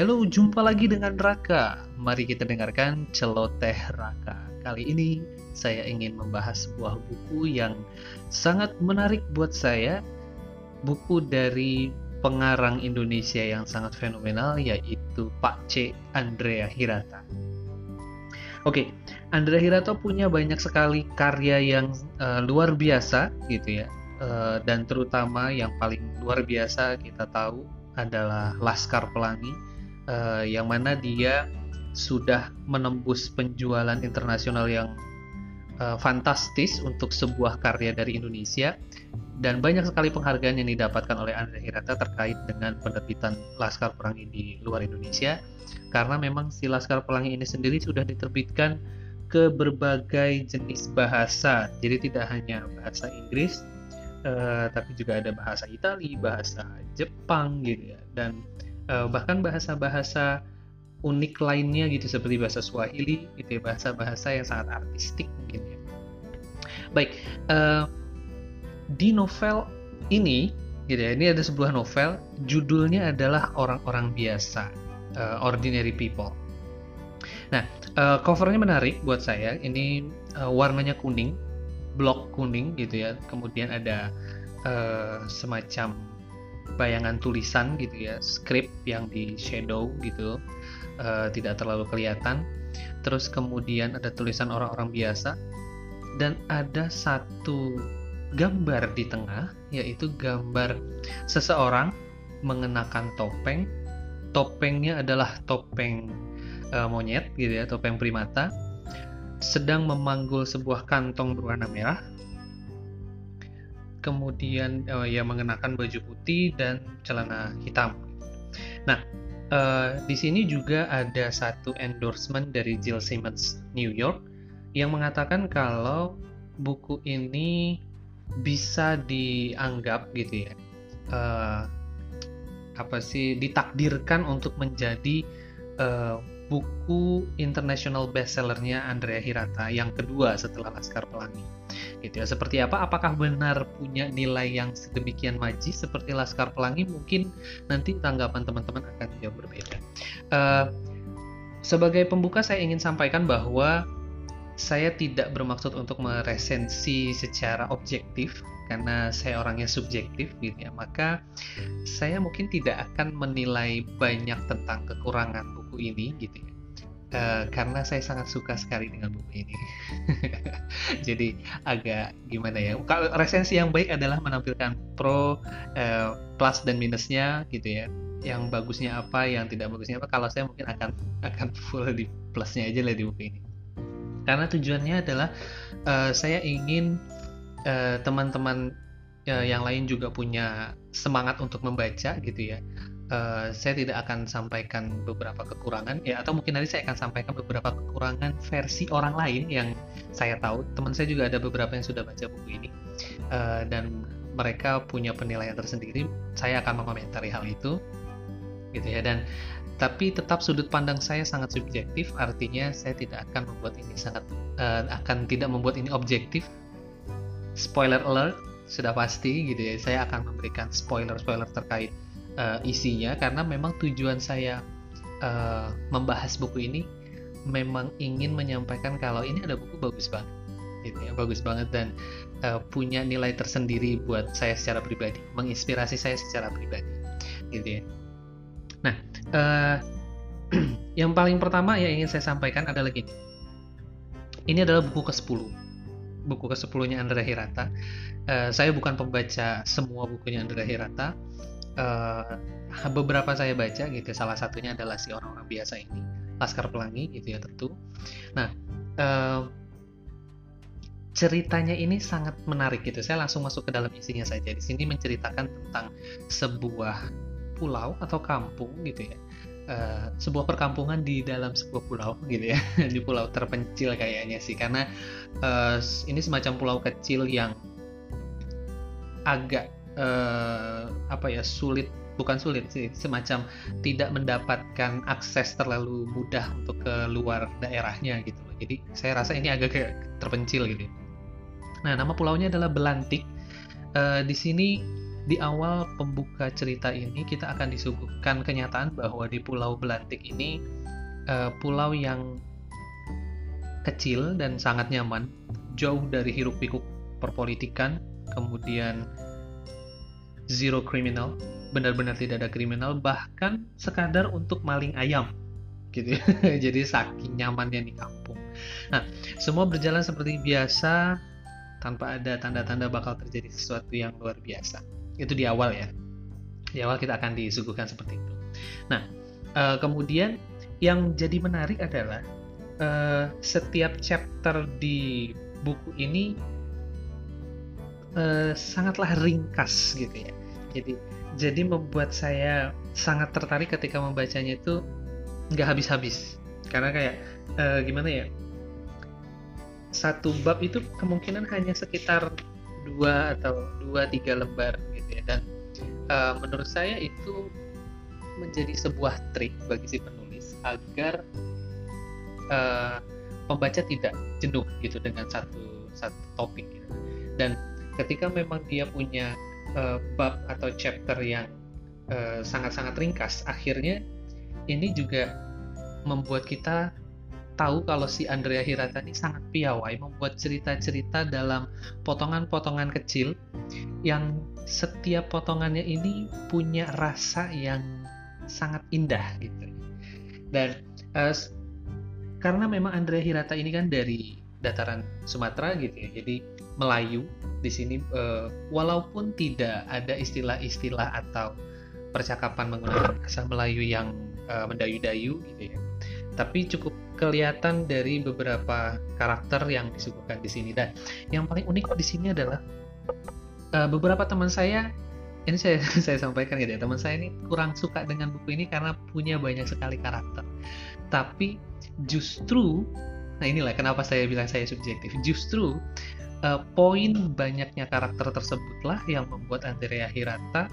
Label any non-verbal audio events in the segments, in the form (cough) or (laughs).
Halo, jumpa lagi dengan Raka. Mari kita dengarkan celoteh Raka. Kali ini saya ingin membahas sebuah buku yang sangat menarik buat saya. Buku dari pengarang Indonesia yang sangat fenomenal yaitu Pak C. Andrea Hirata. Oke, Andrea Hirata punya banyak sekali karya yang uh, luar biasa gitu ya. Uh, dan terutama yang paling luar biasa kita tahu adalah Laskar Pelangi uh, yang mana dia sudah menembus penjualan internasional yang uh, fantastis untuk sebuah karya dari Indonesia. Dan banyak sekali penghargaan yang didapatkan oleh Andrea Hirata terkait dengan penerbitan Laskar Pelangi di luar Indonesia. Karena memang si Laskar Pelangi ini sendiri sudah diterbitkan ke berbagai jenis bahasa. Jadi tidak hanya bahasa Inggris uh, tapi juga ada bahasa Italia, bahasa Jepang gitu ya. Dan uh, bahkan bahasa-bahasa unik lainnya gitu seperti bahasa Swahili gitu ya bahasa-bahasa yang sangat artistik mungkin ya. Baik uh, di novel ini gitu ya ini ada sebuah novel judulnya adalah orang-orang biasa uh, ordinary people. Nah uh, covernya menarik buat saya. Ini uh, warnanya kuning blok kuning gitu ya. Kemudian ada uh, semacam bayangan tulisan gitu ya script yang di shadow gitu uh, tidak terlalu kelihatan. Terus kemudian ada tulisan orang-orang biasa. Dan ada satu gambar di tengah yaitu gambar seseorang mengenakan topeng. Topengnya adalah topeng uh, monyet gitu ya topeng primata sedang memanggul sebuah kantong berwarna merah kemudian uh, ya mengenakan baju putih dan celana hitam. Nah uh, di sini juga ada satu endorsement dari Jill Simmons New York yang mengatakan kalau buku ini bisa dianggap gitu ya uh, apa sih ditakdirkan untuk menjadi uh, buku international bestsellernya Andrea Hirata yang kedua setelah Laskar Pelangi. Gitu ya seperti apa? Apakah benar punya nilai yang sedemikian maji seperti Laskar Pelangi? Mungkin nanti tanggapan teman-teman akan jauh berbeda. Uh, sebagai pembuka saya ingin sampaikan bahwa saya tidak bermaksud untuk meresensi secara objektif karena saya orangnya subjektif gitu ya. Maka saya mungkin tidak akan menilai banyak tentang kekurangan buku ini gitu ya. Uh, karena saya sangat suka sekali dengan buku ini. (laughs) Jadi agak gimana ya kalau resensi yang baik adalah menampilkan pro uh, plus dan minusnya gitu ya. Yang bagusnya apa yang tidak bagusnya apa kalau saya mungkin akan akan full di plusnya aja lah di buku ini. Karena tujuannya adalah uh, saya ingin uh, teman-teman uh, yang lain juga punya semangat untuk membaca gitu ya Uh, saya tidak akan sampaikan beberapa kekurangan. Ya atau mungkin nanti saya akan sampaikan beberapa kekurangan versi orang lain yang saya tahu. Teman saya juga ada beberapa yang sudah baca buku ini. Uh, dan mereka punya penilaian tersendiri. Saya akan mengomentari hal itu gitu ya. Dan tapi tetap sudut pandang saya sangat subjektif. Artinya saya tidak akan membuat ini sangat uh, akan tidak membuat ini objektif. Spoiler alert sudah pasti gitu ya. Saya akan memberikan spoiler spoiler terkait uh, isinya karena memang tujuan saya uh, membahas buku ini memang ingin menyampaikan kalau ini ada buku bagus banget gitu ya bagus banget dan uh, punya nilai tersendiri buat saya secara pribadi menginspirasi saya secara pribadi gitu ya Nah, uh, (clears throat) yang paling pertama yang ingin saya sampaikan adalah gini. Ini adalah buku ke-10. Buku ke-10-nya Andrea Hirata. Uh, saya bukan pembaca semua bukunya Andrea Hirata. Uh, (laughs) beberapa saya baca gitu. Salah satunya adalah si orang-orang biasa ini, Laskar Pelangi gitu ya tentu. Nah, uh, ceritanya ini sangat menarik gitu. Saya langsung masuk ke dalam isinya saja. Di sini menceritakan tentang sebuah pulau atau kampung gitu ya uh, sebuah perkampungan di dalam sebuah pulau (laughs) gitu ya di pulau terpencil kayaknya sih karena uh, ini semacam pulau kecil yang agak uh, apa ya sulit bukan sulit sih semacam tidak mendapatkan akses terlalu mudah untuk ke luar daerahnya gitu loh. Jadi saya rasa ini agak kayak terpencil gitu nah nama pulaunya adalah Belantik. Uh, di sini di awal pembuka cerita ini kita akan disuguhkan kenyataan bahwa di Pulau Belantik ini uh, pulau yang kecil dan sangat nyaman, jauh dari hiruk-pikuk perpolitikan, kemudian zero criminal, benar-benar tidak ada kriminal, bahkan sekadar untuk maling ayam gitu ya. (laughs) Jadi saking nyamannya di kampung. Nah, semua berjalan seperti biasa tanpa ada tanda-tanda bakal terjadi sesuatu yang luar biasa. Itu di awal ya. Di awal kita akan disuguhkan seperti itu. Nah, uh, kemudian yang jadi menarik adalah uh, setiap chapter di buku ini uh, sangatlah ringkas gitu ya. Jadi jadi membuat saya sangat tertarik ketika membacanya itu nggak habis-habis. Karena kayak uh, gimana ya? Satu bab itu kemungkinan hanya sekitar dua atau dua tiga lembar gitu ya. Dan uh, menurut saya itu menjadi sebuah trik bagi si penulis agar uh, pembaca tidak jenuh gitu dengan satu satu topik gitu. dan ketika memang dia punya uh, bab atau chapter yang sangat-sangat uh, ringkas akhirnya ini juga membuat kita tahu kalau si Andrea Hirata ini sangat piawai membuat cerita-cerita dalam potongan-potongan kecil yang setiap potongannya ini punya rasa yang sangat indah gitu. Dan uh, karena memang Andrea Hirata ini kan dari dataran Sumatera gitu ya, jadi Melayu di sini uh, walaupun tidak ada istilah-istilah atau percakapan menggunakan bahasa Melayu yang uh, mendayu-dayu gitu ya tapi cukup kelihatan dari beberapa karakter yang disuguhkan di sini. Dan yang paling unik di sini adalah uh, beberapa teman saya ini saya (laughs) saya sampaikan gitu ya teman saya ini kurang suka dengan buku ini karena punya banyak sekali karakter. Tapi justru nah inilah kenapa saya bilang saya subjektif justru uh, poin banyaknya karakter tersebutlah yang membuat Andrea Hirata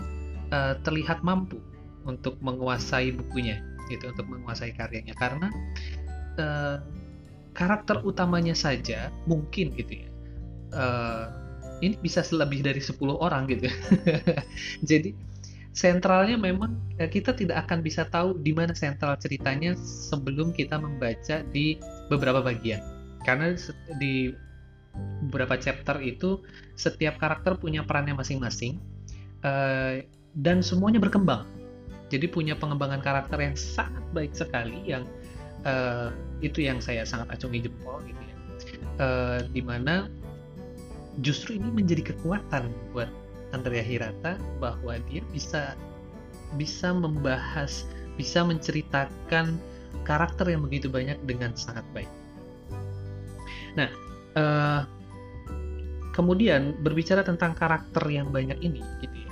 uh, terlihat mampu untuk menguasai bukunya gitu untuk menguasai karyanya. Karena uh, karakter utamanya saja mungkin gitu ya uh, ini bisa lebih dari 10 orang gitu. (laughs) Jadi sentralnya memang kita tidak akan bisa tahu di mana sentral ceritanya sebelum kita membaca di beberapa bagian. Karena di beberapa chapter itu setiap karakter punya perannya masing-masing uh, dan semuanya berkembang. Jadi punya pengembangan karakter yang sangat baik sekali yang uh, itu yang saya sangat acungi jempol gitu ya. Uh, di mana justru ini menjadi kekuatan buat Andrea Hirata bahwa dia bisa bisa membahas bisa menceritakan karakter yang begitu banyak dengan sangat baik. Nah uh, kemudian berbicara tentang karakter yang banyak ini gitu ya.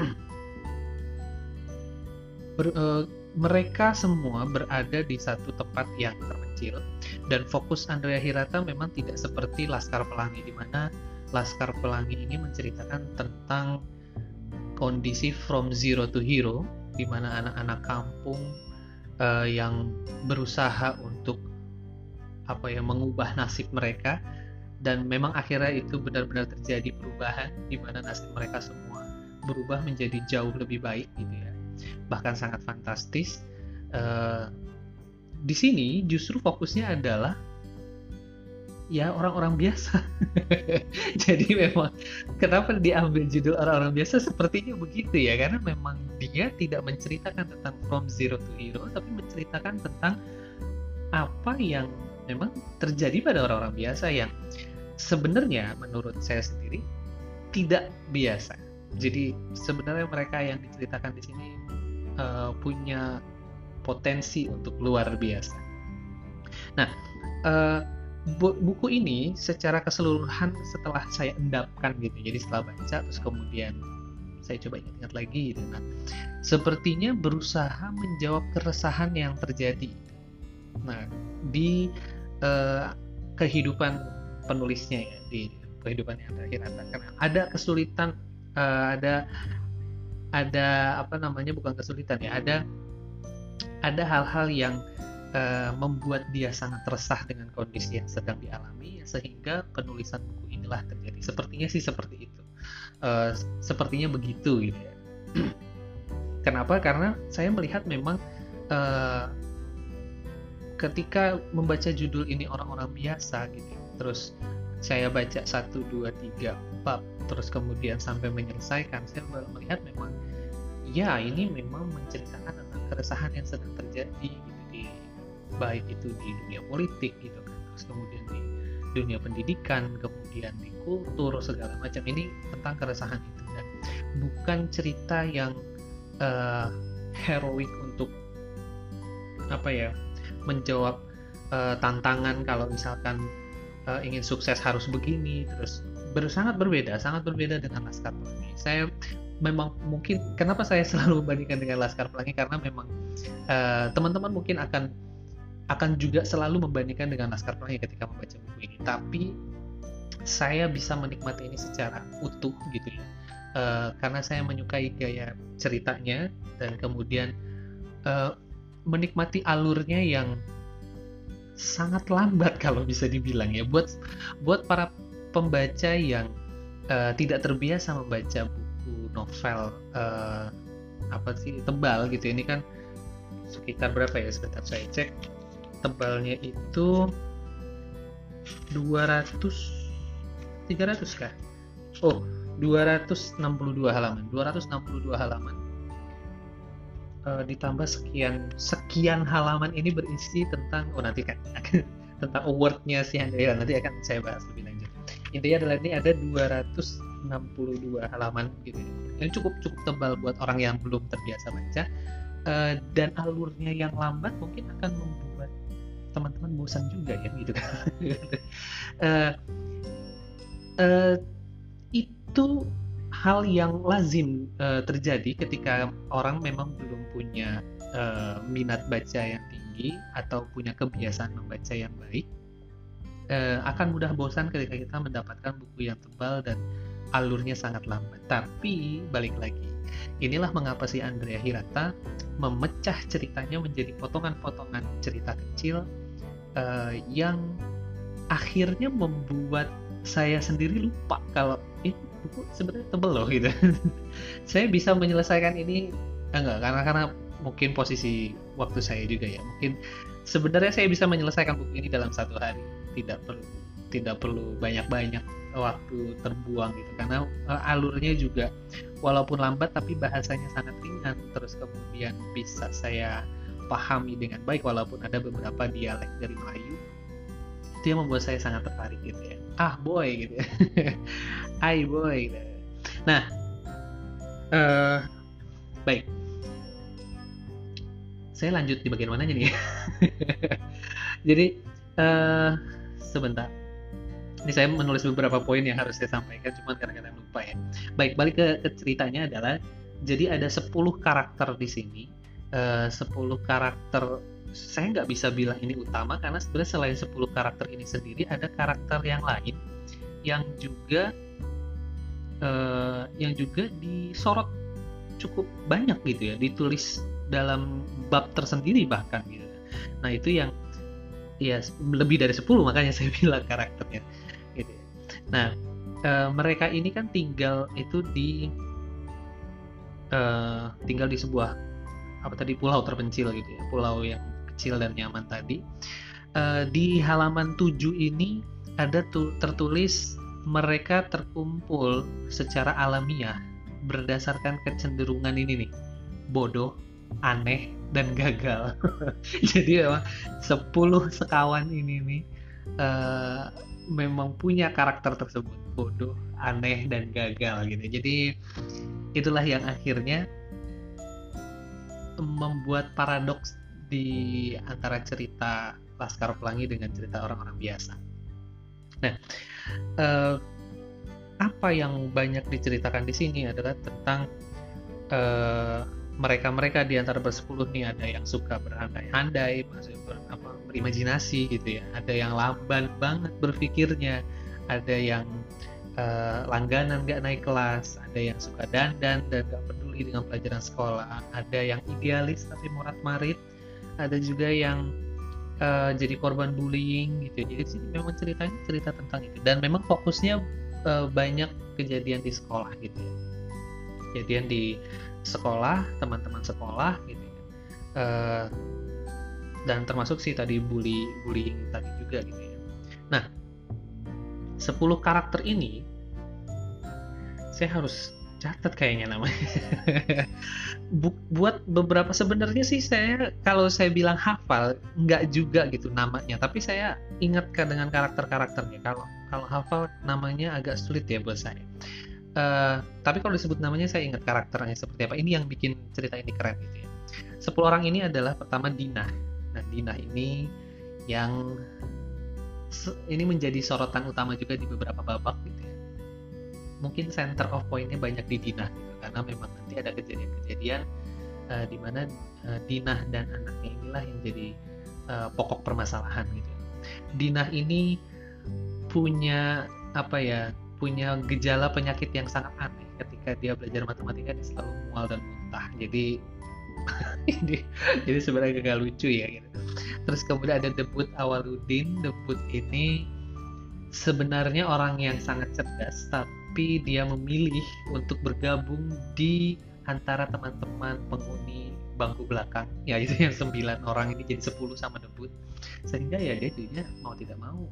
(clears throat) Ber, uh, mereka semua berada di satu tempat yang terpencil dan fokus Andrea Hirata memang tidak seperti Laskar Pelangi di mana Laskar Pelangi ini menceritakan tentang kondisi from zero to hero di mana anak-anak kampung uh, yang berusaha apa ya mengubah nasib mereka dan memang akhirnya itu benar-benar terjadi perubahan di mana nasib mereka semua berubah menjadi jauh lebih baik gitu ya bahkan sangat fantastis. Uh, di sini justru fokusnya adalah ya orang-orang biasa. (laughs) Jadi memang kenapa diambil judul orang-orang biasa sepertinya begitu ya karena memang dia tidak menceritakan tentang from zero to hero tapi menceritakan tentang apa yang memang terjadi pada orang-orang biasa yang sebenarnya menurut saya sendiri tidak biasa. Jadi sebenarnya mereka yang diceritakan di sini uh, punya potensi untuk luar biasa. Nah, uh, buku ini secara keseluruhan setelah saya endapkan gitu, jadi setelah baca terus kemudian saya coba ingat-ingat lagi gitu. Nah, sepertinya berusaha menjawab keresahan yang terjadi. Nah, di uh, kehidupan penulisnya ya, di kehidupan yang terakhir karena ada kesulitan, uh, ada ada apa namanya bukan kesulitan ya ada ada hal-hal yang uh, membuat dia sangat resah dengan kondisi yang sedang dialami sehingga penulisan buku inilah terjadi sepertinya sih seperti itu uh, sepertinya begitu gitu ya. (clears throat) Kenapa? Karena saya melihat memang uh, ketika membaca judul ini orang-orang biasa gitu, terus saya baca satu dua tiga bab terus kemudian sampai menyelesaikan saya melihat memang ya ini memang menceritakan tentang keresahan yang sedang terjadi gitu di baik itu di dunia politik gitu kan terus kemudian di dunia pendidikan kemudian di kultur segala macam. Ini tentang keresahan itu dan bukan cerita yang uh, heroik untuk apa ya menjawab uh, tantangan kalau misalkan uh, ingin sukses harus begini terus ber, sangat berbeda sangat berbeda dengan Laskar Pelangi. Saya memang mungkin kenapa saya (laughs) selalu membandingkan dengan Laskar Pelangi? Karena memang teman teman-teman mungkin akan akan juga selalu membandingkan dengan Laskar Pelangi ketika membaca buku ini. Tapi saya bisa menikmati ini secara utuh gitu ya. Uh, karena saya menyukai gaya ceritanya dan kemudian uh, menikmati alurnya yang sangat lambat (laughs) kalau bisa dibilang ya. Buat buat para pembaca yang uh, tidak terbiasa membaca buku novel uh, apa sih tebal gitu. Ini kan sekitar berapa ya? Sebentar saya cek. Tebalnya itu 200 300 kah? Oh 262 halaman. 262 halaman uh, ditambah sekian sekian halaman ini berisi tentang oh nanti kan (laughs) tentang awardnya si Handayla nanti akan saya bahas lebih lanjut. Intinya adalah ini ada 262 halaman gitu ini cukup cukup tebal buat orang yang belum terbiasa baca. Uh, dan alurnya yang lambat mungkin akan membuat teman-teman bosan juga ya gitu kan. Uh, (laughs) uh, itu hal yang lazim uh, terjadi ketika orang memang belum punya uh, minat baca yang tinggi atau punya kebiasaan membaca yang baik uh, akan mudah bosan ketika kita mendapatkan buku yang tebal dan alurnya sangat lambat. Tapi balik lagi, inilah mengapa si Andrea Hirata memecah ceritanya menjadi potongan-potongan cerita kecil uh, yang akhirnya membuat saya sendiri lupa kalau ini buku sebenarnya tebel loh gitu. (laughs) Saya bisa menyelesaikan ini enggak karena karena mungkin posisi waktu saya juga ya. Mungkin sebenarnya saya bisa menyelesaikan buku ini dalam satu hari. Tidak perlu tidak perlu banyak-banyak waktu terbuang gitu. Karena uh, alurnya juga walaupun lambat tapi bahasanya sangat ringan. Terus kemudian bisa saya pahami dengan baik walaupun ada beberapa dialek dari Melayu. Itu yang membuat saya sangat tertarik gitu ya ah boy gitu ya. (laughs) Hai boy gitu. nah uh, baik. Saya lanjut di bagian mananya nih. (laughs) Jadi uh, sebentar. Ini saya menulis beberapa poin yang harus saya sampaikan cuman kadang-kadang lupa ya. Baik balik ke, ke ceritanya adalah jadi ada 10 karakter di sini uh, 10 karakter saya nggak bisa bilang ini utama karena sebenarnya selain 10 karakter ini sendiri ada karakter yang lain yang juga uh, yang juga disorot cukup banyak gitu ya ditulis dalam bab tersendiri bahkan gitu nah itu yang ya lebih dari 10 makanya saya (laughs) bilang karakternya gitu ya. nah uh, mereka ini kan tinggal itu di uh, tinggal di sebuah apa tadi pulau terpencil gitu ya pulau yang kecil dan nyaman tadi. Uh, di halaman 7 ini ada tu tertulis mereka terkumpul secara alamiah berdasarkan kecenderungan ini nih. Bodoh aneh dan gagal. (laughs) Jadi memang 10 sekawan ini nih uh, memang punya karakter tersebut. Bodoh aneh dan gagal gitu. Jadi itulah yang akhirnya membuat paradoks di antara cerita Laskar Pelangi dengan cerita orang-orang biasa. Nah, eh, apa yang banyak diceritakan di sini adalah tentang eh, mereka-mereka di antara bersepuluh nih. Ada yang suka berandai-andai, ber, berimajinasi gitu ya, ada yang lamban banget berpikirnya, ada yang eh, langganan gak naik kelas, ada yang suka dandan dan gak peduli dengan pelajaran sekolah, ada yang idealis tapi morat-marit, ada juga yang uh, jadi korban bullying gitu. Jadi sini memang ceritanya cerita tentang itu. Dan memang fokusnya uh, banyak kejadian di sekolah gitu ya. Kejadian di sekolah teman-teman sekolah gitu uh, dan termasuk sih tadi bully bullying tadi juga gitu ya. Nah 10 karakter ini saya harus catat kayaknya namanya. (laughs) Bu buat beberapa sebenarnya sih saya kalau saya bilang hafal nggak juga gitu namanya, tapi saya ingat dengan karakter-karakternya. Kalau kalau hafal namanya agak sulit ya buat saya. Uh, tapi kalau disebut namanya saya ingat karakternya seperti apa. Ini yang bikin cerita ini keren gitu ya. Sepuluh orang ini adalah pertama Dina. Nah Dina ini yang ini menjadi sorotan utama juga di beberapa babak gitu ya mungkin center of pointnya banyak di Dinah gitu karena memang nanti ada kejadian-kejadian uh, di mana uh, Dinah dan anaknya inilah yang jadi uh, pokok permasalahan gitu. Dinah ini punya apa ya punya gejala penyakit yang sangat aneh ketika dia belajar matematika dia selalu mual dan muntah jadi (laughs) ini jadi sebenarnya gak lucu ya gitu. terus kemudian ada debut Awaludin debut ini sebenarnya orang yang sangat cerdas tapi tapi dia memilih untuk bergabung di antara teman-teman penghuni bangku belakang. Ya itu yang sembilan orang ini jadi sepuluh sama debut. Sehingga ya dia jadinya mau tidak mau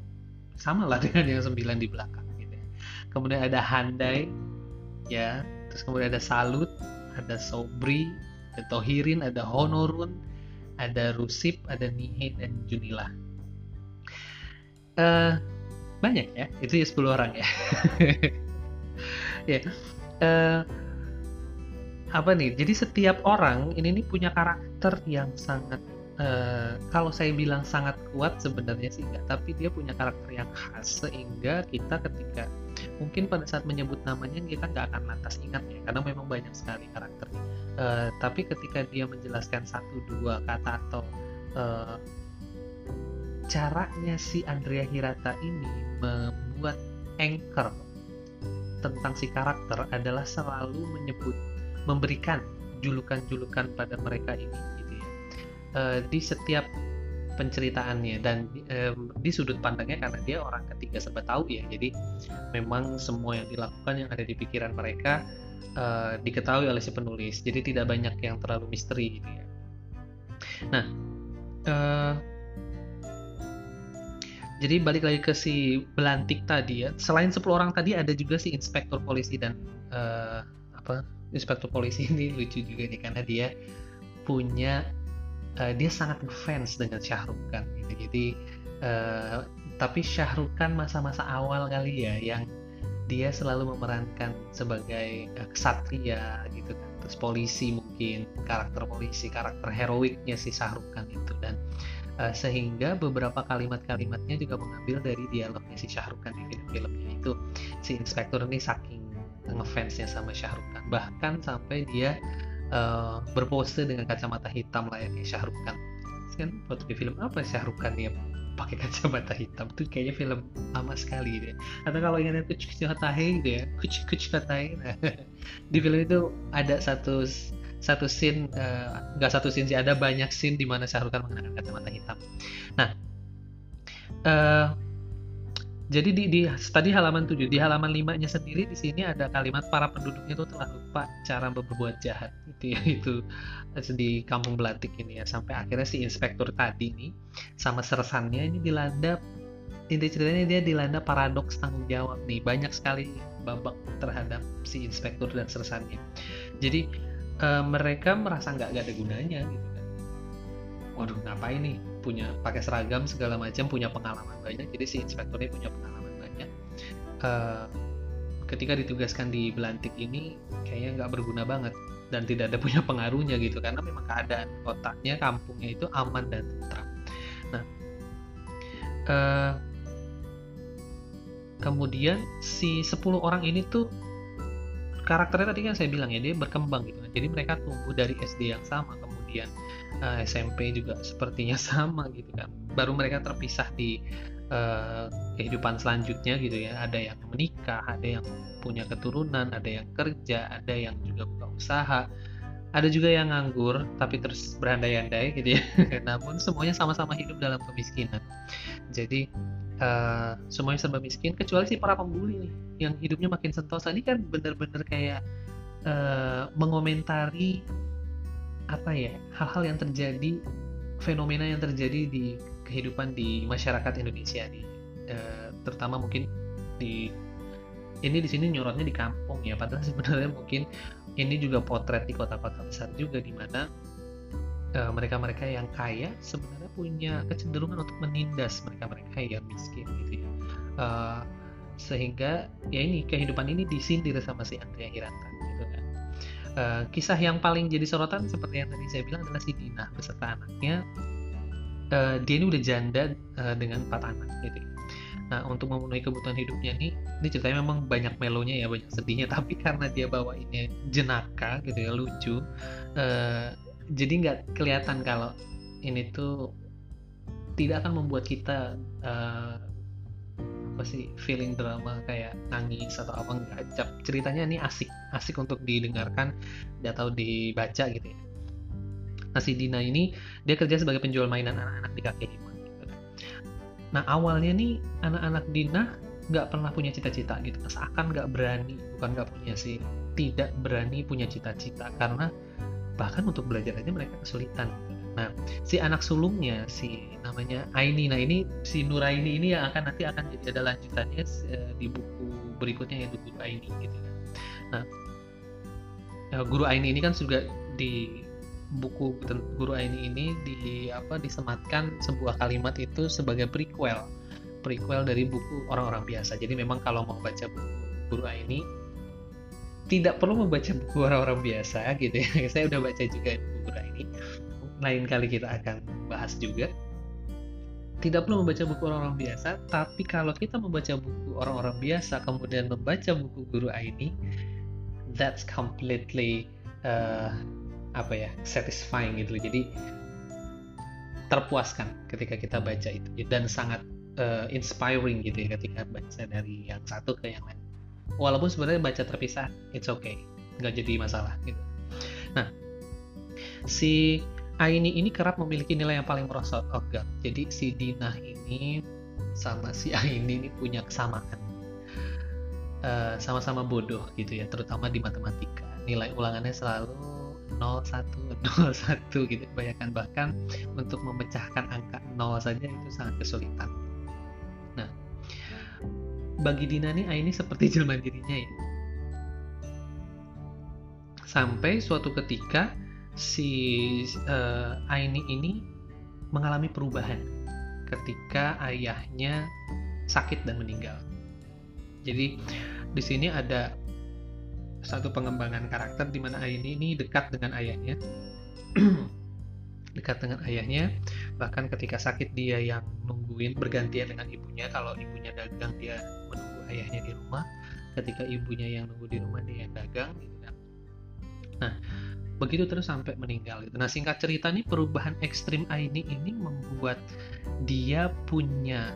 sama lah dengan yang sembilan di belakang gitu ya. kemudian ada Handai ya. Terus kemudian ada Salut ada Sobri ada Tohirin ada Honorun ada Rusip ada Nihe dan Junila. Uh, banyak ya itu ya 10 orang ya (laughs) ya. Uh, apa nih? Jadi setiap orang ini nih punya karakter yang sangat uh, kalau saya bilang sangat kuat sebenarnya sih enggak tapi dia punya karakter yang khas sehingga kita ketika mungkin pada saat menyebut namanya kita nggak akan lantas ingat ya karena memang banyak sekali karakternya. Uh, tapi ketika dia menjelaskan satu dua kata atau uh, caranya si Andrea Hirata ini membuat anchor tentang si karakter adalah selalu menyebut memberikan julukan-julukan pada mereka ini gitu ya. Uh, di setiap penceritaannya dan um, di sudut pandangnya karena dia orang ketiga serba tahu ya. Jadi memang semua yang dilakukan yang ada di pikiran mereka uh, diketahui oleh si penulis. Jadi tidak banyak yang terlalu misteri gitu ya. Nah uh, jadi balik lagi ke si Belantik tadi ya. Selain 10 orang tadi ada juga si inspektur polisi dan uh, apa inspektur polisi ini (laughs) lucu juga nih karena dia punya uh, dia sangat fans dengan Syahrukh Khan gitu. jadi uh, tapi Syahrukh Khan masa-masa awal kali ya yang dia selalu memerankan sebagai uh, kesatria gitu kan. Terus polisi mungkin karakter polisi karakter heroiknya si Syahrukh Khan itu. Dan uh, sehingga beberapa kalimat-kalimatnya juga mengambil dari dialognya si Syahrukh Khan di film-filmnya itu. Si inspektur ini saking ngefansnya sama Syahrukh Khan. Bahkan sampai dia uh, berpose dengan kacamata hitam layaknya Syahrukh Khan. Kan waktu di film apa Syahrukh Khan dia pakai (laughs) kacamata hitam? Tuh kayaknya film lama sekali deh. Atau kalau ingatnya kucing kucing gitu ya. Kucing kucing nah, (laughs) di film itu ada satu satu scene eh, nggak uh, satu scene sih ada banyak scene di mana Syahrukh Khan mengenakan kacamata hitam. Nah, uh, jadi di, di tadi halaman 7 di halaman 5 nya sendiri di sini ada kalimat para penduduknya itu telah lupa cara berbuat jahat. (laughs) Itu itu di kampung Belatik ini ya. Sampai akhirnya si inspektur tadi nih sama sersannya ini dilanda inti ceritanya dia dilanda paradoks tanggung jawab nih. Banyak sekali babak terhadap si inspektur dan sersannya. Jadi uh, mereka merasa nggak ada gunanya gitu kan. Waduh ngapain nih? Punya pakai seragam segala macam punya pengalaman banyak. Jadi si inspektornya punya pengalaman banyak. Uh, ketika ditugaskan di Belantik ini kayaknya nggak berguna banget. Dan tidak ada (laughs) punya pengaruhnya gitu. Karena memang keadaan kotanya kampungnya itu aman dan tentram nah uh, kemudian si 10 orang ini tuh karakternya tadi kan saya bilang ya dia berkembang gitu. Jadi mereka tumbuh dari SD yang sama kemudian uh, eh, SMP juga sepertinya (laughs) sama gitu kan. Baru mereka terpisah di uh, kehidupan selanjutnya gitu ya. Ada yang menikah ada yang punya keturunan ada yang kerja ada yang juga buka usaha. Ada juga yang nganggur tapi terus berandai-andai gitu ya. (laughs) Namun semuanya sama-sama hidup dalam kemiskinan. Jadi uh, semuanya serba miskin kecuali si para pembuli nih yang hidupnya makin sentosa. Ini kan bener-bener kayak uh, mengomentari apa ya hal-hal yang terjadi fenomena yang terjadi di kehidupan di masyarakat Indonesia di uh, terutama mungkin di ini di sini nyorotnya di kampung ya padahal (laughs) sebenarnya mungkin ini juga potret di kota-kota besar juga di mana mereka-mereka uh, yang kaya sebenarnya punya kecenderungan untuk menindas mereka-mereka yang miskin gitu ya. Uh, sehingga ya ini kehidupan ini disindir sama si Andrea kan uh, kisah yang paling jadi sorotan seperti yang tadi saya bilang adalah si Dina beserta anaknya uh, dia ini udah janda uh, dengan empat anak gitu. Nah, untuk memenuhi kebutuhan hidupnya nih, ini ceritanya memang banyak melonya ya, banyak sedihnya, (laughs) tapi karena dia bawa ini jenaka gitu ya, lucu, uh, jadi nggak kelihatan kalau ini tuh tidak akan membuat kita uh, apa sih feeling drama kayak nangis atau apa enggak. Ceritanya ini asik asik untuk didengarkan atau dibaca gitu ya. Nah si Dina ini dia kerja sebagai penjual mainan anak-anak di kaki lima gitu. nah awalnya nih anak-anak Dina nggak pernah punya cita-cita gitu. Seakan nggak berani bukan nggak punya sih tidak berani punya cita-cita. Karena bahkan untuk belajar aja mereka kesulitan nah si anak sulungnya si namanya Aini. Nah ini si Nuraini ini yang akan nanti akan jadi ada lanjutannya uh, di buku berikutnya yang Guru Aini gitu. Nah uh, Guru Aini ini kan juga di buku Guru Aini ini di apa disematkan sebuah kalimat itu sebagai prequel. Prequel dari buku orang-orang biasa. Jadi memang kalau mau baca buku Guru Aini tidak perlu membaca buku orang-orang biasa gitu ya. (laughs) Saya udah baca juga buku ini lain kali kita akan bahas juga. Tidak perlu membaca buku orang-orang biasa tapi kalau kita membaca buku orang-orang biasa kemudian membaca buku guru ini that's completely uh, apa ya satisfying gitu jadi terpuaskan ketika kita baca itu. Dan sangat uh, inspiring gitu ya ketika baca dari yang satu ke yang lain. Walaupun sebenarnya baca terpisah it's okay. Nggak jadi masalah gitu. Nah si Aini ini kerap memiliki nilai yang paling merosot. Oh enggak. Jadi si Dinah ini sama si (laughs) Aini ini punya kesamaan uh, sama-sama bodoh gitu ya terutama di matematika. Nilai ulangannya selalu 01 01 (laughs) gitu. Bayangkan bahkan untuk memecahkan angka 0 saja itu sangat kesulitan. Nah bagi Dina nih ini seperti jelma dirinya ya. Sampai suatu ketika si uh, Aini ini mengalami perubahan ketika ayahnya sakit dan meninggal. Jadi di sini ada satu pengembangan karakter di mana Aini ini dekat dengan ayahnya, (clears throat) dekat dengan ayahnya. Bahkan ketika sakit dia yang nungguin bergantian dengan ibunya. Kalau ibunya dagang dia ayahnya di rumah ketika ibunya yang nunggu di rumah dia yang dagang gitu kan nah begitu terus sampai meninggal gitu. Nah singkat cerita nih perubahan ekstrim Aini ini membuat dia punya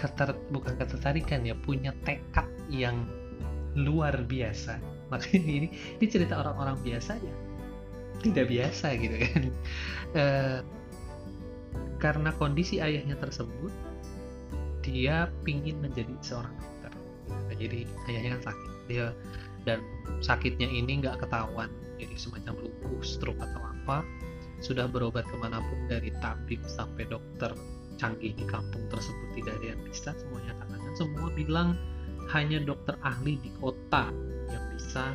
keter bukan ketertarikan ya punya tekad yang luar biasa. Makanya ini ini cerita orang-orang biasa ya tidak biasa gitu kan. E, karena kondisi ayahnya tersebut dia pingin menjadi seorang jadi ayahnya kan sakit dia dan sakitnya ini nggak ketahuan jadi semacam lumpuh stroke atau apa sudah berobat ke mana pun dari tabib sampai dokter canggih di kampung tersebut tidak ada yang bisa semuanya katakan semua bilang hanya dokter ahli di kota yang bisa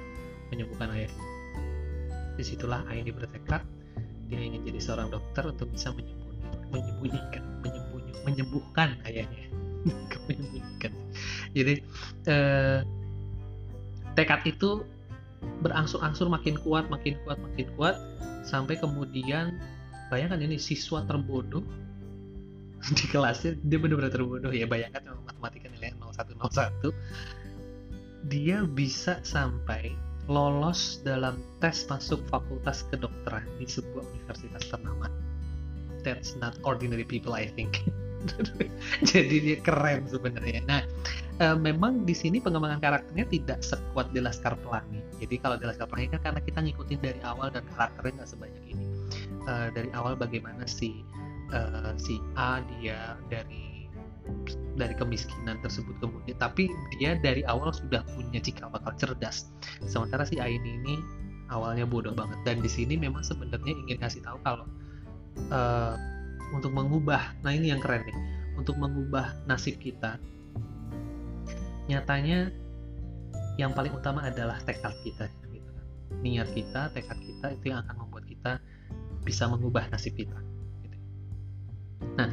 menyembuhkan ayahnya di situlah Aini bertekad dia ingin jadi seorang dokter untuk bisa menyembunyikan menyembuhkan ayahnya. (laughs) Menyembunyikan. Jadi eh, tekad itu berangsur-angsur makin kuat makin kuat makin kuat sampai kemudian bayangkan ini siswa terbodoh (laughs) di kelasnya dia benar-benar terbodoh ya bayangkan matematika nilai 0101 dia bisa sampai lolos dalam tes masuk fakultas kedokteran di sebuah universitas ternama. That's not ordinary people I think. (laughs) Jadi dia keren sebenarnya. Nah e, memang di sini pengembangan karakternya tidak sekuat di Laskar Pelangi jadi kalau di Laskar Pelangi kan karena kita ngikutin dari awal dan karakternya nggak sebanyak ini. E, dari awal bagaimana si e, si A dia dari dari kemiskinan tersebut kemudian tapi dia dari awal sudah punya cikal bakal cerdas. Sementara si Aini ini awalnya bodoh banget. Dan di sini memang sebenarnya ingin kasih tahu kalau uh, untuk mengubah nah ini yang keren nih untuk mengubah nasib kita nyatanya yang paling utama adalah tekad kita gitu kan. niat kita tekad kita itu yang akan membuat kita bisa mengubah nasib kita gitu. nah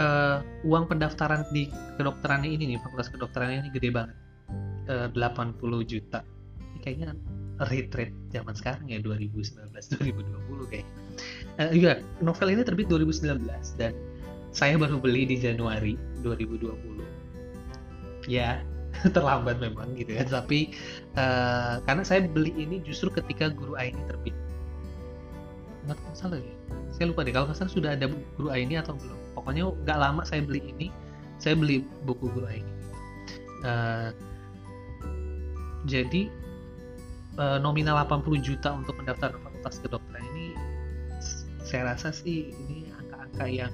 uh, uang pendaftaran di kedokteran ini nih fakultas kedokteran ini gede banget uh, 80 juta ini kayaknya rate zaman sekarang ya 2019 2020 kayak uh, novel ini terbit 2019 dan saya baru beli di Januari 2020 ya (laughs) terlambat memang gitu ya. Tapi uh, karena saya beli ini justru ketika guru A ini terbit. Nggak salah ya? Saya lupa deh kalau nggak sudah ada guru A ini atau belum? Pokoknya nggak lama saya beli ini saya beli buku guru ini. Uh, jadi uh, nominal 80 juta untuk mendaftar fakultas kedokteran ini saya rasa sih ini angka-angka yang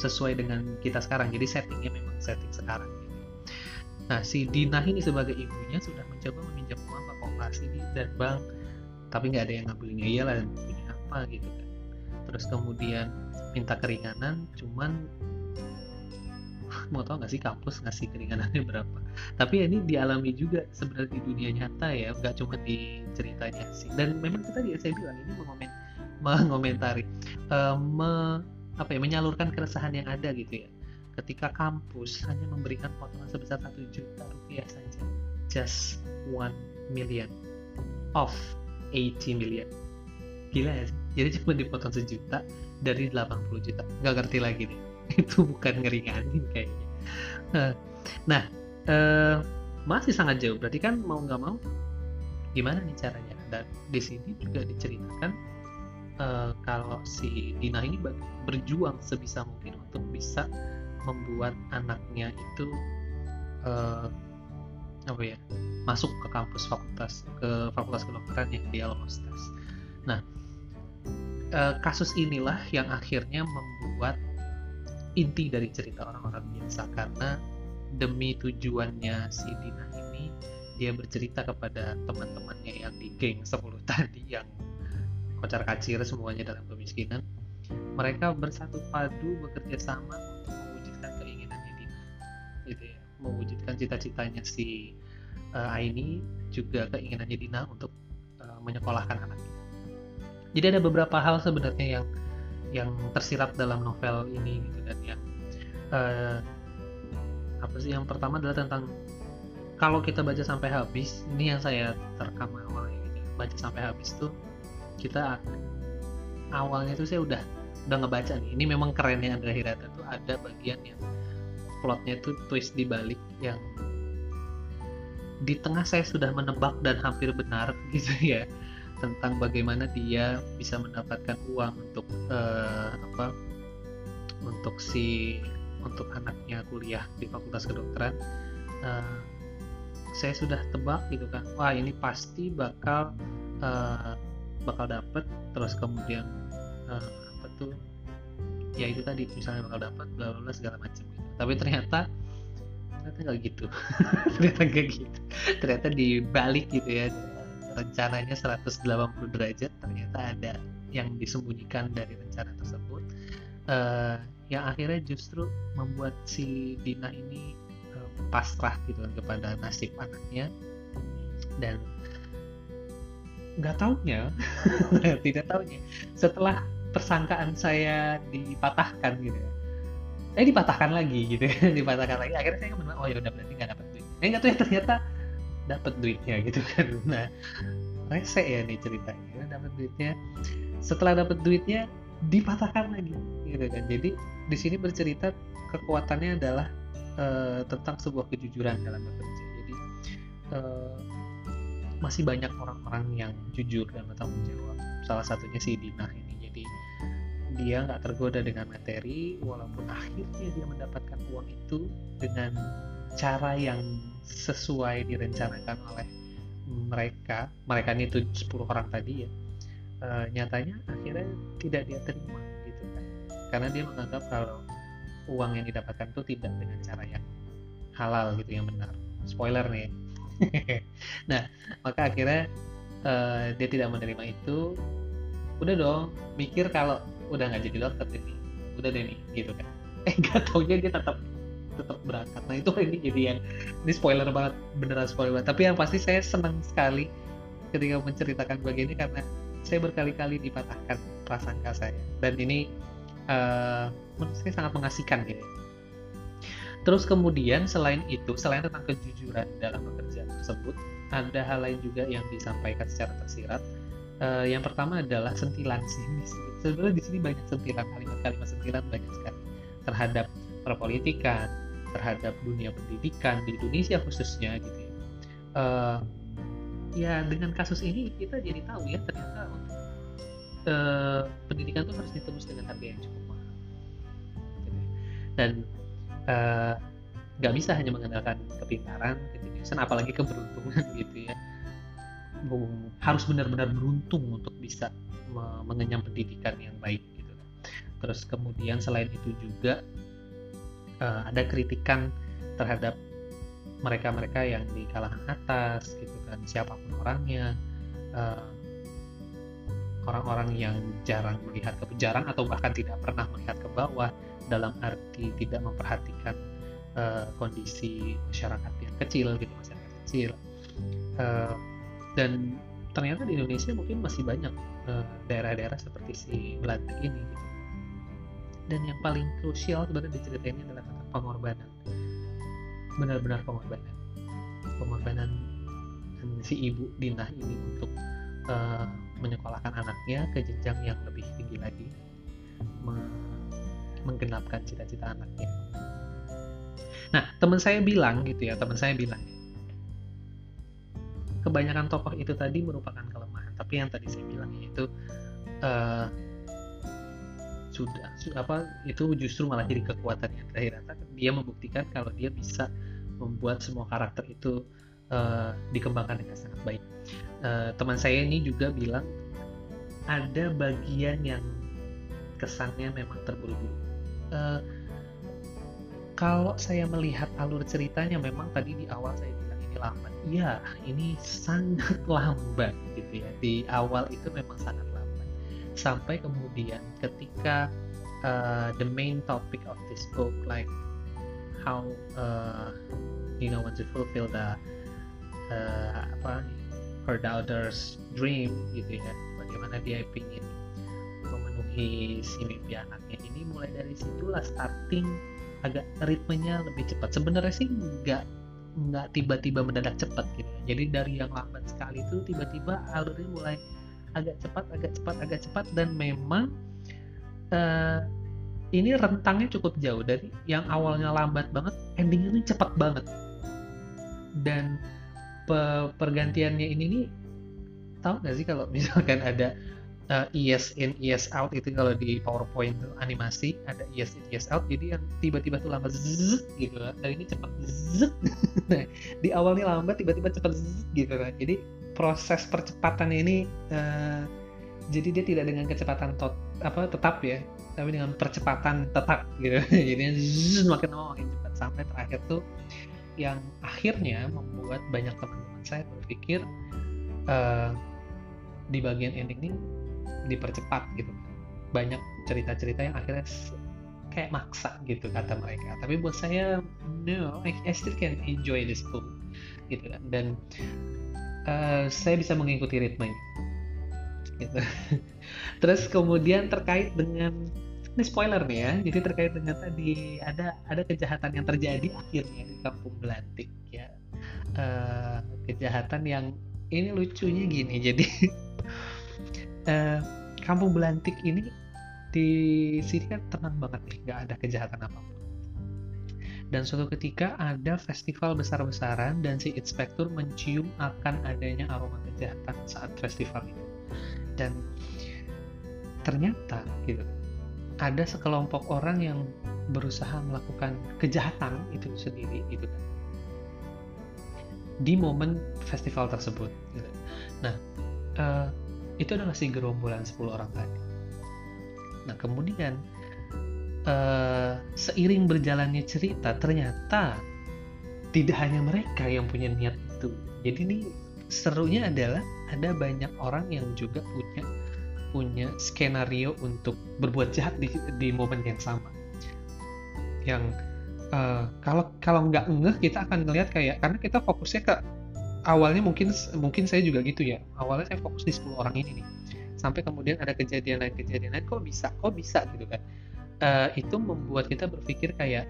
sesuai dengan kita sekarang. Jadi settingnya memang setting sekarang. Nah si Dina ini sebagai ibunya sudah mencoba meminjam uang ke koperasi dan bank. Tapi nggak ada yang ngambilnya iyalah punya apa gitu kan. Terus kemudian minta keringanan cuman mau tau nggak sih kampus ngasih keringanannya berapa? Tapi ini dialami juga sebenarnya di dunia nyata ya nggak cuma di ceritanya sih. Dan memang kita di saya bilang ini mengomen mengomentari uh, me, apa ya menyalurkan keresahan yang ada gitu ya ketika kampus hanya memberikan potongan sebesar satu juta rupiah saja just one million of 80 million. Gila ya sih? Jadi cuma dipotong sejuta dari 80 juta. Nggak ngerti lagi nih. (laughs) Itu bukan ngeringanin kayaknya. Nah, nah eh, masih sangat jauh. Berarti kan mau nggak mau gimana nih caranya? Dan di sini juga diceritakan uh, kalau si Dina ini berjuang sebisa mungkin untuk bisa membuat anaknya itu uh, apa ya masuk ke kampus fakultas ke fakultas kedokteran yang dia lolos tes. Nah uh, kasus inilah yang akhirnya membuat inti dari cerita orang-orang biasa karena demi tujuannya si Dina ini dia bercerita kepada teman-temannya yang di geng 10 (laughs) tadi yang kocar kacir semuanya dalam kemiskinan mereka bersatu padu bekerja sama mewujudkan cita-citanya si uh, Aini juga keinginannya Dina untuk uh, menyekolahkan anaknya jadi ada beberapa hal sebenarnya yang yang tersirat dalam novel ini gitu dan yang uh, apa sih yang pertama adalah tentang kalau kita baca sampai habis ini yang saya terekam awalnya gitu. Baca sampai habis tuh kita awalnya tuh saya udah udah ngebaca nih. Ini memang kerennya Andra Hirata tuh ada bagian yang plotnya tuh twist di balik yang di tengah saya sudah menebak dan hampir benar (laughs) gitu ya tentang bagaimana dia bisa mendapatkan uang untuk uh, apa untuk si untuk anaknya kuliah di fakultas kedokteran uh, saya sudah tebak gitu kan wah ini pasti bakal uh, bakal dapet terus kemudian uh, apa tuh ya itu tadi misalnya bakal dapet bla bla segala macam gitu. Tapi ternyata ternyata nggak gitu. (laughs) Ternyata nggak gitu. Ternyata dibalik gitu ya. Rencananya 180 derajat ternyata ada yang disembunyikan dari rencana tersebut. Uh, yang akhirnya justru membuat si Dina ini uh, pasrah gitu kan kepada nasib anaknya. Dan nggak taunya (laughs) tidak taunya. Setelah persangkaan saya dipatahkan gitu ya eh dipatahkan lagi gitu ya. (laughs) Dipatahkan lagi. Akhirnya saya kebetulan oh ya udah berarti nggak dapat duit. Eh nggak tahu ya ternyata dapat duitnya (laughs) gitu kan. Nah rese ya nih ceritanya dapat duitnya. Setelah dapat duitnya dipatahkan lagi gitu kan. Jadi di sini bercerita kekuatannya adalah uh, tentang sebuah kejujuran dalam bekerja. Jadi uh, masih banyak orang-orang yang jujur dan bertanggung jawab. Salah satunya si Dina jadi dia nggak tergoda dengan materi walaupun akhirnya dia mendapatkan uang itu dengan cara yang sesuai direncanakan oleh mereka. Mereka ini tuh 10 orang tadi ya. Uh, nyatanya akhirnya tidak dia terima gitu kan. Karena dia menganggap kalau uang yang didapatkan itu tidak dengan cara yang halal gitu yang benar. Spoiler nih. (laughs) Nah maka akhirnya uh, dia tidak menerima itu. Udah dong mikir kalau udah nggak jadi dokter ini udah deh nih gitu kan. Eh gak taunya dia tetap tetap berangkat. Nah itu ini jadi yang ini spoiler banget beneran spoiler banget. Tapi yang pasti saya senang sekali ketika menceritakan begini karena saya berkali-kali dipatahkan prasangka saya. Dan ini uh, menurut saya sangat mengasihkan gitu. Terus kemudian selain itu selain tentang kejujuran dalam pekerjaan tersebut ada hal lain juga yang disampaikan secara tersirat uh, yang pertama adalah sentilan sih sebenarnya di sini banyak sentilan kalimat-kalimat sentilan banyak sekali terhadap perpolitikan terhadap dunia pendidikan di Indonesia khususnya gitu ya. Uh, ya dengan kasus ini kita jadi tahu ya ternyata uh, pendidikan itu harus ditebus dengan harga yang cukup mahal gitu ya. dan nggak uh, bisa hanya mengandalkan kepintaran, kejeniusan, apalagi keberuntungan (laughs) gitu ya harus benar-benar beruntung untuk bisa mengenyam pendidikan yang baik gitu. Terus kemudian selain itu juga uh, ada kritikan terhadap mereka-mereka yang di kalangan atas gitu kan siapa pun orangnya uh, orang-orang yang jarang melihat ke jarang atau bahkan tidak pernah melihat ke bawah dalam arti tidak memperhatikan uh, kondisi masyarakat yang kecil gitu masyarakat kecil. Uh, dan ternyata di Indonesia mungkin masih banyak eh, daerah-daerah seperti si Belanda ini gitu. dan yang paling krusial sebenarnya diceritain adalah tentang pengorbanan. Benar-benar pengorbanan. Pengorbanan si ibu Dina ini untuk uh, menyekolahkan anaknya ke jenjang yang lebih tinggi lagi menggenapkan cita-cita anaknya. Nah teman saya bilang gitu ya teman saya bilang kebanyakan tokoh itu tadi merupakan kelemahan. Tapi yang tadi saya bilang yaitu uh, sudah apa itu justru malah jadi kekuatan yang terakhir. Dia membuktikan kalau dia bisa membuat semua karakter itu uh, dikembangkan dengan sangat baik. Uh, teman saya ini juga bilang ada bagian yang kesannya memang terburu-buru. Uh, kalau saya melihat alur ceritanya memang tadi di awal saya ini lambat ya ini sangat (laughs) lambat gitu ya. Di awal itu memang sangat lambat sampai kemudian ketika uh, the main topic of this book like how uh, you know want to fulfill the uh, apa her daughter's dream gitu ya. Bagaimana dia ingin memenuhi si mimpi anaknya. Ini mulai dari situlah starting agak ritmenya lebih cepat. Sebenarnya sih nggak nggak tiba-tiba mendadak cepat gitu. Jadi dari yang lambat sekali itu tiba-tiba alurnya mulai agak cepat agak cepat agak cepat. Dan memang uh, ini rentangnya cukup jauh. Dari yang awalnya lambat banget endingnya ini cepat banget. Dan pe pergantiannya ini nih tahu nggak sih kalau misalkan ada uh, ES in ES out itu kalau di PowerPoint tuh animasi ada ES in ES out jadi yang tiba-tiba tuh lambat zzz, gitu. Kan dan ini cepat zzz. (laughs) nah di awalnya lambat tiba-tiba cepat zzz, gitu kan. Jadi proses percepatan ini uh, jadi dia tidak dengan kecepatan tot, apa tetap ya tapi dengan percepatan tetap gitu. (laughs) Jadi zzz, makin lama makin cepat. Sampai terakhir tuh yang akhirnya membuat banyak teman-teman saya berpikir uh, di bagian ending ini dipercepat gitu. Banyak cerita-cerita yang akhirnya kayak maksa gitu kata mereka. Tapi buat saya no I, I still can enjoy this book gitu kan. Dan uh, saya bisa mengikuti ritmenya gitu. (laughs) Terus kemudian terkait dengan ini spoiler nih ya. Jadi terkait dengan tadi ada ada kejahatan yang terjadi akhirnya di kampung Belantik ya. Uh, kejahatan yang ini lucunya gini (laughs) jadi uh, kampung Belantik ini di sini kan tenang banget nih, nggak ada kejahatan apa pun. Dan suatu ketika ada festival besar-besaran dan si inspektur mencium akan adanya aroma kejahatan saat festival itu. Dan ternyata gitu ada sekelompok orang yang berusaha melakukan kejahatan itu sendiri gitu kan di momen festival tersebut. Gitu. Nah, uh, itu adalah si gerombolan 10 orang tadi. Nah kemudian uh, seiring berjalannya cerita ternyata tidak hanya mereka yang punya niat itu jadi ini serunya adalah ada banyak orang yang juga punya punya skenario untuk berbuat jahat di, di momen yang sama yang uh, kalau kalau nggak ngeh kita akan ngelihat kayak karena kita fokusnya ke awalnya mungkin mungkin saya juga gitu ya. Awalnya saya fokus di 10 orang ini nih. Sampai kemudian ada kejadian lain kejadian lain kok bisa kok bisa gitu kan. Uh, itu membuat kita berpikir kayak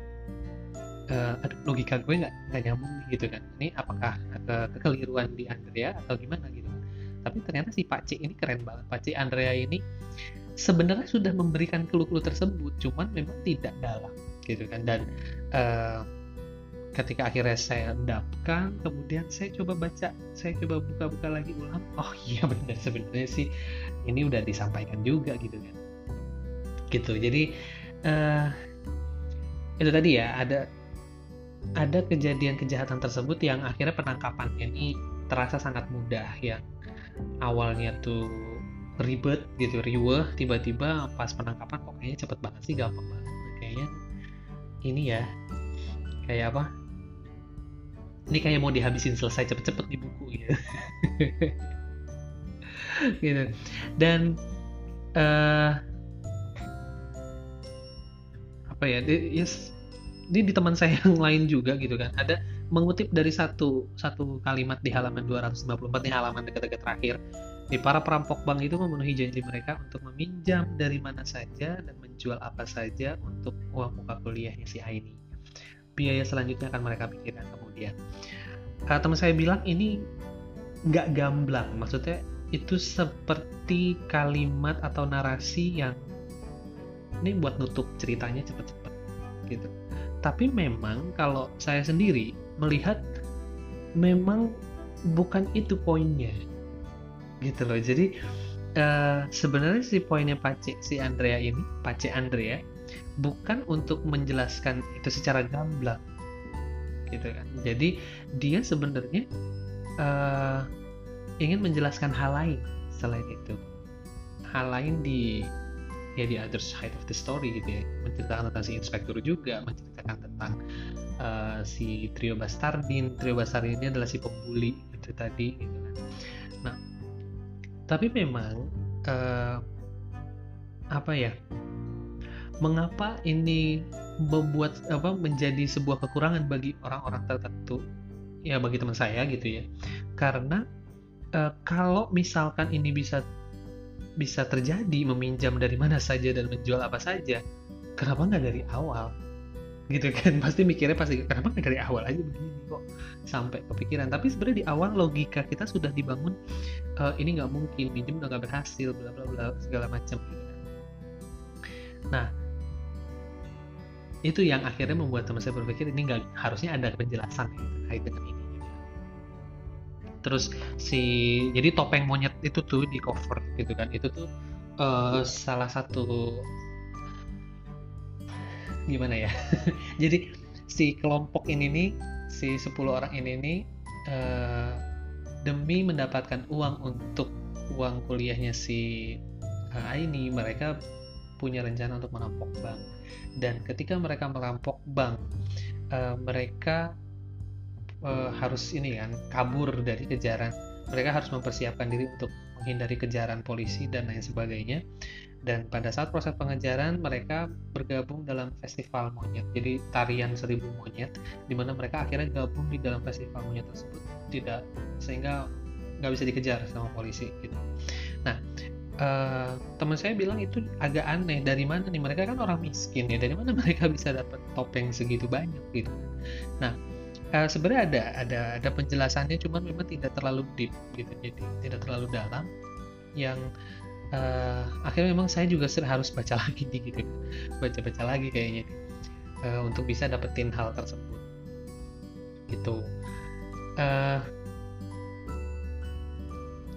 uh, logika gue nggak nggak nyambung gitu kan. Ini apakah ke kekeliruan di Andrea atau gimana gitu kan. Tapi ternyata si Pak C ini keren banget. Pak C Andrea ini sebenarnya sudah memberikan clue-clue tersebut cuman memang tidak dalam gitu kan. Dan uh, ketika akhirnya saya endapkan kemudian saya coba baca saya coba buka-buka lagi ulang. (laughs) Oh iya benar sebenarnya sih ini udah disampaikan juga gitu kan. Gitu jadi uh, itu tadi ya ada ada kejadian kejahatan tersebut yang akhirnya penangkapannya ini terasa sangat mudah yang awalnya tuh ribet gitu riweh tiba-tiba pas penangkapan kok kayaknya cepet banget sih gampang banget. Kayaknya ini ya kayak apa ini kayak mau dihabisin selesai cepet-cepet di buku ya. (laughs) Gitu. Dan uh, apa ya yes, di, di teman saya yang lain juga gitu kan. Ada mengutip dari satu satu kalimat di halaman 254 di halaman dekat-dekat terakhir. Di para perampok bank itu memenuhi janji mereka untuk meminjam dari mana saja dan menjual apa saja untuk uang muka kuliahnya si Aini biaya selanjutnya akan mereka pikirkan kemudian. Uh, teman saya bilang ini nggak gamblang. Maksudnya itu seperti kalimat atau narasi yang ini buat nutup ceritanya cepet-cepet gitu. Tapi memang kalau saya sendiri melihat memang bukan itu poinnya gitu loh. Jadi uh, sebenarnya si poinnya Pace si Andrea ini Pace Andrea bukan untuk menjelaskan itu secara gamblang gitu kan. Jadi dia sebenarnya uh, ingin menjelaskan hal lain selain itu. Hal lain di ya di other side of the story gitu ya. Menceritakan tentang si inspektur juga menceritakan tentang uh, si trio bastardin. Trio bastardin ini adalah si pembuli itu tadi gitu kan. Nah tapi memang uh, apa ya mengapa ini membuat apa menjadi sebuah kekurangan bagi orang-orang tertentu? Ya bagi teman saya gitu ya. Karena e, kalau misalkan ini bisa bisa terjadi meminjam dari mana saja dan menjual apa saja kenapa nggak dari awal? Gitu kan (laughs) pasti mikirnya pasti kenapa nggak dari awal aja begini kok? Sampai kepikiran. Tapi sebenarnya di awal logika kita sudah dibangun e, ini nggak mungkin minjem nggak berhasil bla bla bla segala macam gitu kan. Nah itu yang akhirnya membuat teman saya berpikir ini nggak harusnya ada penjelasan gitu, terkait dengan ini. Terus si jadi topeng monyet itu tuh di cover gitu kan itu tuh uh, salah satu gimana ya? (laughs) Jadi si kelompok ini nih si 10 orang ini nih uh, demi mendapatkan uang untuk uang kuliahnya si uh, ini mereka punya rencana untuk merampok bank dan ketika mereka merampok bank uh, mereka uh, harus ini kan kabur dari kejaran. Mereka harus mempersiapkan diri untuk menghindari kejaran polisi dan lain sebagainya. Dan pada saat proses pengejaran mereka bergabung dalam festival monyet. Jadi tarian seribu monyet di mana mereka akhirnya gabung di dalam festival monyet tersebut. Tidak sehingga nggak bisa dikejar sama polisi gitu. Nah uh, teman saya bilang itu agak aneh dari mana nih? Mereka kan orang miskin ya dari mana (laughs) mereka bisa dapat topeng segitu banyak gitu? Nah uh, sebenarnya ada ada ada penjelasannya cuman memang tidak terlalu deep gitu jadi tidak terlalu dalam. Yang uh, akhirnya memang saya juga harus baca (laughs) lagi nih gitu baca-baca lagi kayaknya. Uh, untuk bisa dapetin hal tersebut. Gitu. Uh,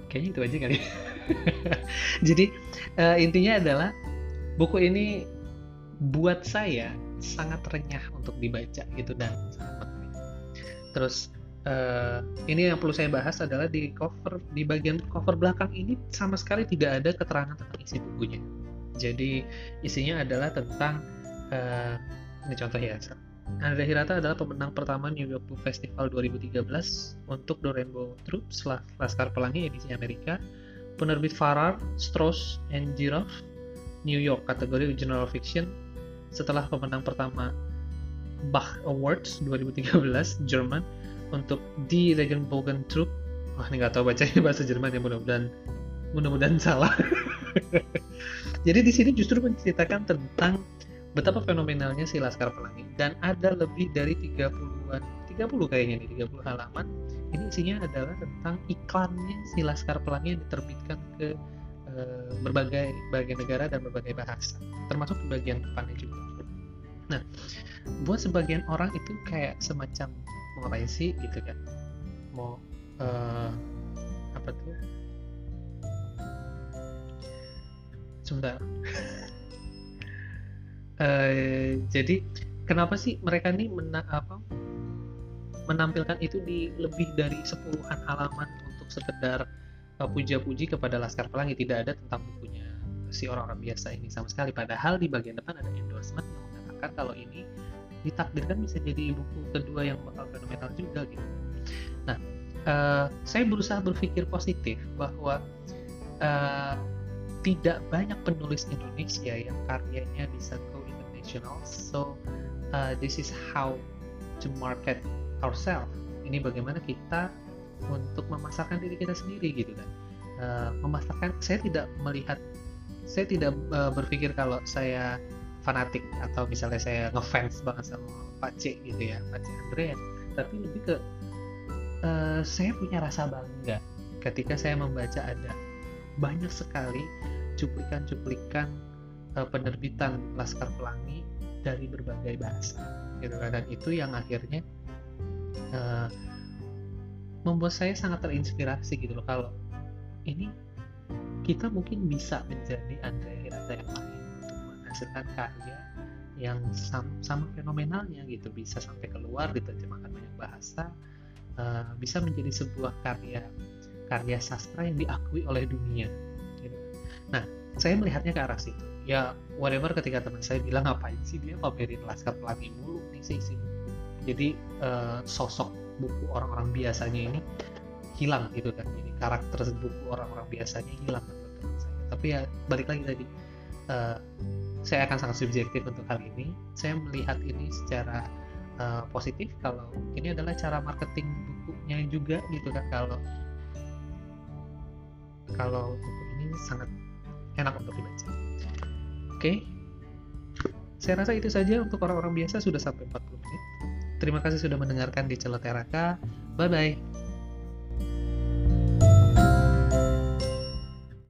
kayaknya itu aja kali (laughs) (laughs) Jadi uh, intinya adalah buku ini buat saya sangat renyah untuk dibaca gitu dan sangat. Terus uh, ini yang perlu saya bahas adalah di cover di bagian cover belakang ini sama sekali tidak ada keterangan tentang isi bukunya. Jadi isinya adalah tentang uh, ini contoh ya Andrea Hirata adalah pemenang pertama New York Book Festival 2013 untuk The Rainbow Troops Laskar Pelangi edisi Amerika penerbit Farrar, Strauss, and Giraffe New York kategori General Fiction setelah pemenang pertama Bach Awards 2013 Jerman untuk Die Regenbogen Troop wah ini nggak tahu bacanya (laughs) bahasa Jerman ya mudah-mudahan mudah-mudahan salah. (laughs) Jadi di sini justru menceritakan tentang betapa fenomenalnya si Laskar Pelangi dan ada lebih dari 30-an 30 kayaknya nih 30 halaman. Ini isinya adalah tentang iklannya si Laskar Pelangi yang diterbitkan ke e, berbagai bagian negara dan berbagai bahasa termasuk di bagian depannya juga. Nah buat sebagian orang itu kayak semacam mau ngapain sih gitu kan? Mau uh, apa tuh? Sebentar. Uh, (laughs) jadi kenapa sih mereka nih mena apa menampilkan itu di lebih dari sepuluhan halaman untuk sekedar uh, puja-puji kepada Laskar Pelangi tidak ada tentang bukunya si orang-orang biasa ini sama sekali padahal di bagian depan ada endorsement yang mengatakan kalau ini ditakdirkan bisa jadi buku kedua yang bakal fenomenal juga gitu. Nah, uh, saya berusaha berpikir positif bahwa uh, tidak banyak penulis Indonesia yang karyanya bisa go international. So uh, this is how to market ourselves. Ini bagaimana kita untuk memasarkan diri kita sendiri gitu kan. Uh, memasarkan saya tidak melihat saya tidak uh, berpikir kalau saya fanatik atau misalnya saya ngefans banget sama Pak C gitu ya Pak C Andreas tapi lebih ke uh, saya punya rasa bangga ketika saya membaca ada banyak sekali cuplikan-cuplikan uh, penerbitan Laskar Pelangi dari berbagai bahasa gitu kan dan itu yang akhirnya uh, membuat saya sangat terinspirasi gitu loh. Kalau ini kita mungkin bisa menjadi Andrea Hirata yang lain menghasilkan karya yang sama, sama fenomenalnya gitu. Bisa sampai keluar diterjemahkan banyak bahasa uh, bisa menjadi sebuah karya karya sastra yang diakui oleh dunia gitu. nah saya melihatnya ke arah situ. Ya whatever ketika teman saya bilang ngapain sih dia pamerin laskar pelangi mulu nih sih jadi uh, sosok buku orang-orang biasanya ini hilang gitu kan jadi karakter buku orang-orang biasanya hilang menurut saya tapi ya balik lagi tadi uh, saya akan sangat subjektif untuk hal ini. Saya melihat ini secara uh, positif kalau ini adalah cara marketing bukunya juga gitu kan kalau kalau buku ini sangat enak untuk dibaca. Oke. Okay. Saya rasa itu saja untuk orang-orang biasa sudah sampai 40 menit. Terima kasih sudah mendengarkan di Celoteraka. Bye bye.